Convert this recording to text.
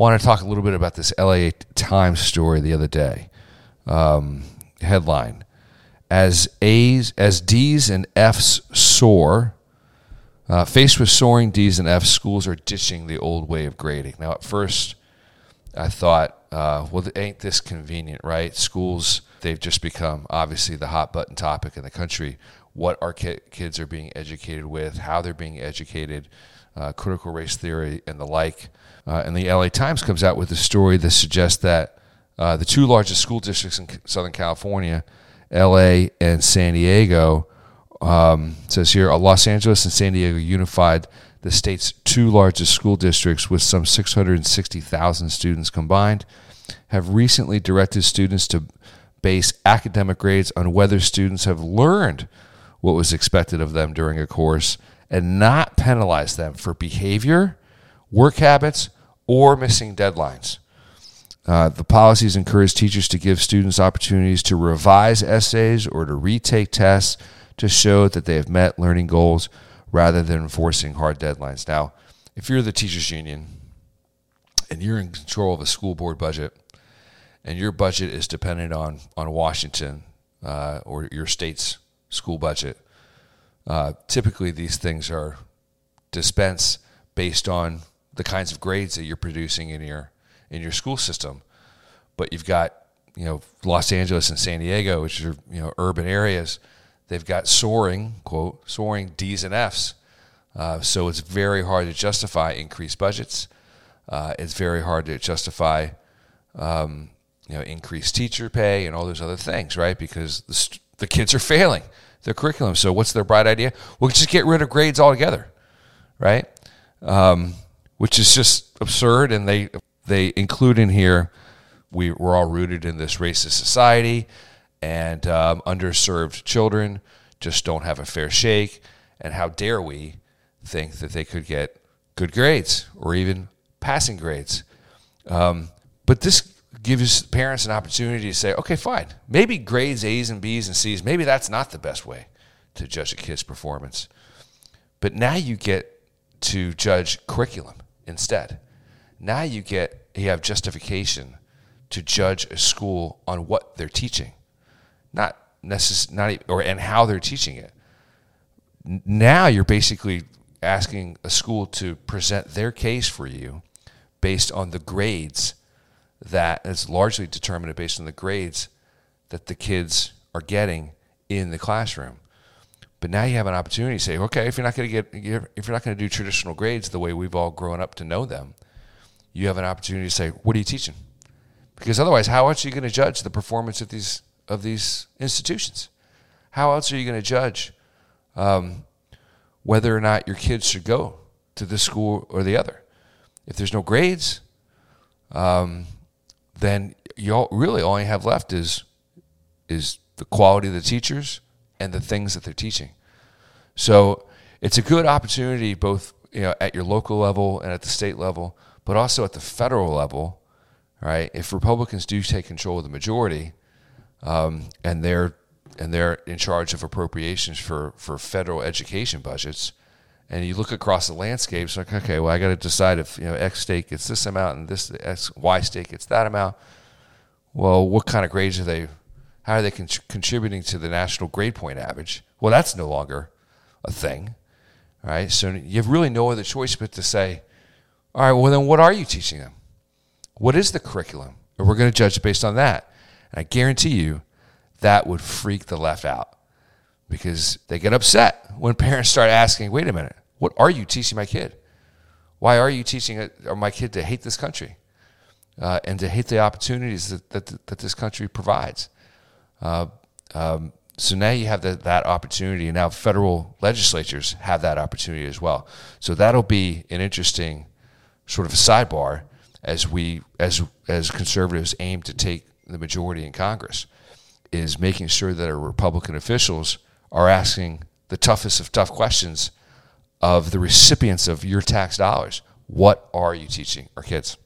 want to talk a little bit about this LA Times story the other day. Um, headline: As A's, as D's and F's soar, uh, faced with soaring D's and F's, schools are ditching the old way of grading. Now, at first, I thought, uh, well, ain't this convenient, right? Schools, they've just become obviously the hot button topic in the country. What our ki- kids are being educated with, how they're being educated, uh, critical race theory, and the like. Uh, and the LA Times comes out with a story that suggests that uh, the two largest school districts in Southern California, LA and San Diego, um, says here, Los Angeles and San Diego unified the state's two largest school districts with some 660,000 students combined, have recently directed students to base academic grades on whether students have learned what was expected of them during a course and not penalize them for behavior, work habits, or missing deadlines. Uh, the policies encourage teachers to give students opportunities to revise essays or to retake tests to show that they have met learning goals rather than enforcing hard deadlines. Now, if you're the teachers union and you're in control of a school board budget and your budget is dependent on on Washington uh, or your state's school budget, uh, typically these things are dispensed based on the kinds of grades that you're producing in your in your school system. But you've got you know Los Angeles and San Diego, which are you know urban areas They've got soaring, quote, soaring D's and F's. Uh, so it's very hard to justify increased budgets. Uh, it's very hard to justify, um, you know, increased teacher pay and all those other things, right? Because the, st- the kids are failing the curriculum. So what's their bright idea? We'll just get rid of grades altogether, right? Um, which is just absurd. And they they include in here, we, we're all rooted in this racist society and um, underserved children just don't have a fair shake. And how dare we think that they could get good grades or even passing grades? Um, but this gives parents an opportunity to say, okay, fine, maybe grades A's and B's and C's, maybe that's not the best way to judge a kid's performance. But now you get to judge curriculum instead. Now you get you have justification to judge a school on what they're teaching not necess- not or and how they're teaching it. Now you're basically asking a school to present their case for you based on the grades that it's largely determined based on the grades that the kids are getting in the classroom. But now you have an opportunity to say, okay, if you're not going to get, if you're not going to do traditional grades the way we've all grown up to know them, you have an opportunity to say, what are you teaching? Because otherwise, how else are you going to judge the performance of these of these institutions. How else are you going to judge um, whether or not your kids should go to this school or the other? If there's no grades, um, then you really all you have left is is the quality of the teachers and the things that they're teaching. So it's a good opportunity both you know at your local level and at the state level, but also at the federal level, right? If Republicans do take control of the majority, um, and they're and they're in charge of appropriations for for federal education budgets. And you look across the landscape, it's like, okay, well, I got to decide if you know X state gets this amount and this X Y state gets that amount. Well, what kind of grades are they? How are they con- contributing to the national grade point average? Well, that's no longer a thing, right? So you have really no other choice but to say, all right, well, then what are you teaching them? What is the curriculum? And we're going to judge based on that. And I guarantee you that would freak the left out because they get upset when parents start asking, wait a minute, what are you teaching my kid? Why are you teaching my kid to hate this country uh, and to hate the opportunities that, that, that this country provides? Uh, um, so now you have the, that opportunity, and now federal legislatures have that opportunity as well. So that'll be an interesting sort of a sidebar as we as as conservatives aim to take the majority in Congress is making sure that our Republican officials are asking the toughest of tough questions of the recipients of your tax dollars. What are you teaching our kids?